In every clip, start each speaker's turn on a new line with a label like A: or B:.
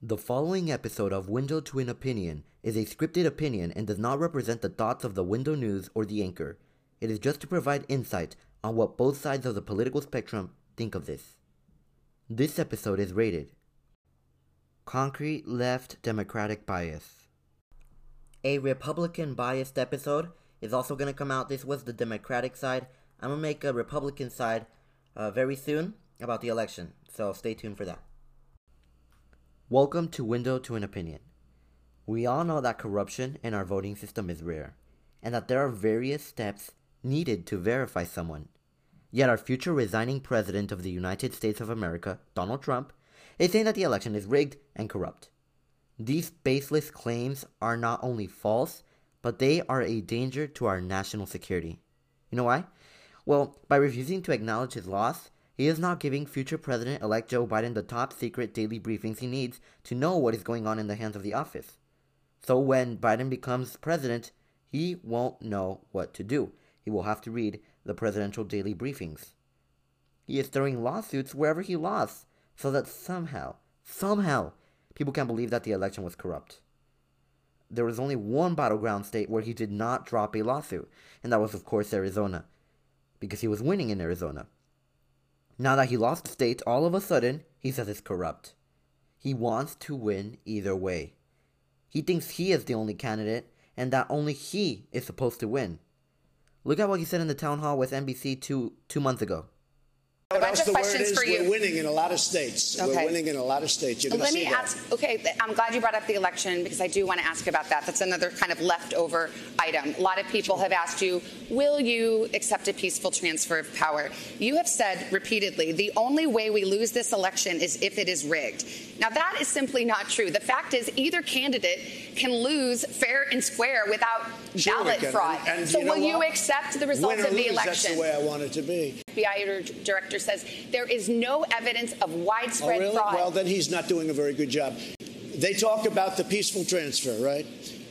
A: The following episode of Window to an Opinion is a scripted opinion and does not represent the thoughts of the Window News or the anchor. It is just to provide insight on what both sides of the political spectrum think of this. This episode is rated Concrete Left Democratic Bias. A Republican biased episode is also going to come out. This was the Democratic side. I'm going to make a Republican side uh, very soon about the election, so stay tuned for that. Welcome to Window to an Opinion. We all know that corruption in our voting system is rare, and that there are various steps needed to verify someone. Yet our future resigning President of the United States of America, Donald Trump, is saying that the election is rigged and corrupt. These baseless claims are not only false, but they are a danger to our national security. You know why? Well, by refusing to acknowledge his loss, he is not giving future President elect Joe Biden the top secret daily briefings he needs to know what is going on in the hands of the office. So when Biden becomes president, he won't know what to do. He will have to read the presidential daily briefings. He is throwing lawsuits wherever he lost, so that somehow, somehow, people can believe that the election was corrupt. There was only one battleground state where he did not drop a lawsuit, and that was, of course, Arizona, because he was winning in Arizona. Now that he lost the state, all of a sudden, he says it's corrupt. He wants to win either way. He thinks he is the only candidate and that only he is supposed to win. Look at what he said in the town hall with NBC two, two months ago.
B: A bunch of questions
C: is
B: for you.
C: we're winning in a lot of states.
B: Okay.
C: We're winning in a lot of states. You're
B: Let
C: see
B: me
C: that.
B: ask. Okay, I'm glad you brought up the election because I do want to ask about that. That's another kind of leftover item. A lot of people have asked you, will you accept a peaceful transfer of power? You have said repeatedly, the only way we lose this election is if it is rigged. Now, that is simply not true. The fact is, either candidate can lose fair and square without
C: Sure
B: ballot fraud.
C: And- and
B: so,
C: you know
B: will you accept the results of the
C: lose,
B: election?
C: That's the way I want it to be.
B: FBI dir- director says there is no evidence of widespread
C: Oh,
B: widespread
C: really?
B: fraud.
C: Well, then he's not doing a very good job. They talk about the peaceful transfer, right?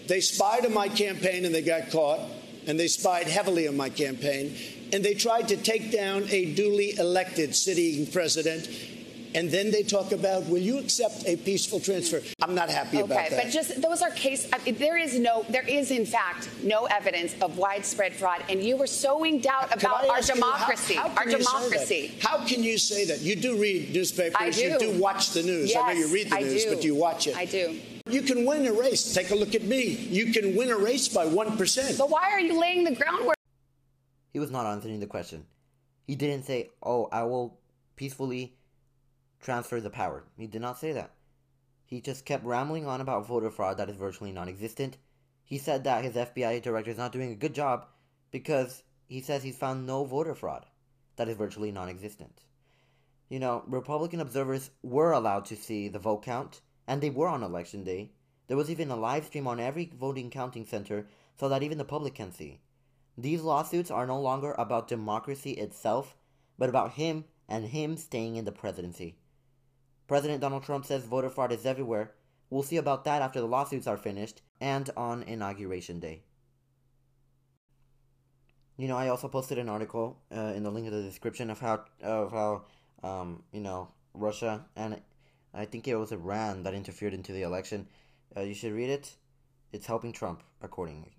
C: They spied on my campaign and they got caught, and they spied heavily on my campaign, and they tried to take down a duly elected sitting president. And then they talk about, will you accept a peaceful transfer? I'm not happy about that.
B: Okay, but just those are case. I mean, there is no, there is in fact no evidence of widespread fraud, and you were sowing doubt about our
C: ask you, how-
B: democracy.
C: how
B: our
C: can you say that?
B: democracy.
C: How can you say that? You do read newspapers.
B: I do.
C: You
B: do.
C: do watch the news. I know you
B: Yes,
C: read the
B: I
C: news,
B: do.
C: but do you watch it.
B: I do.
C: You can win a race. Take a look at me. You can win a race by 1%.
B: But why are you laying the groundwork?
A: He was not answering the question. He didn't say, Oh, I will peacefully transfer the power. He did not say that. He just kept rambling on about voter fraud that is virtually non existent. He said that his FBI director is not doing a good job because he says he's found no voter fraud that is virtually non existent. You know, Republican observers were allowed to see the vote count, and they were on election day. There was even a live stream on every voting counting center so that even the public can see. These lawsuits are no longer about democracy itself, but about him and him staying in the presidency. President Donald Trump says voter fraud is everywhere. We'll see about that after the lawsuits are finished and on Inauguration Day. You know, I also posted an article uh, in the link in the description of how of how um, you know Russia and I think it was Iran that interfered into the election. Uh, you should read it. It's helping Trump accordingly.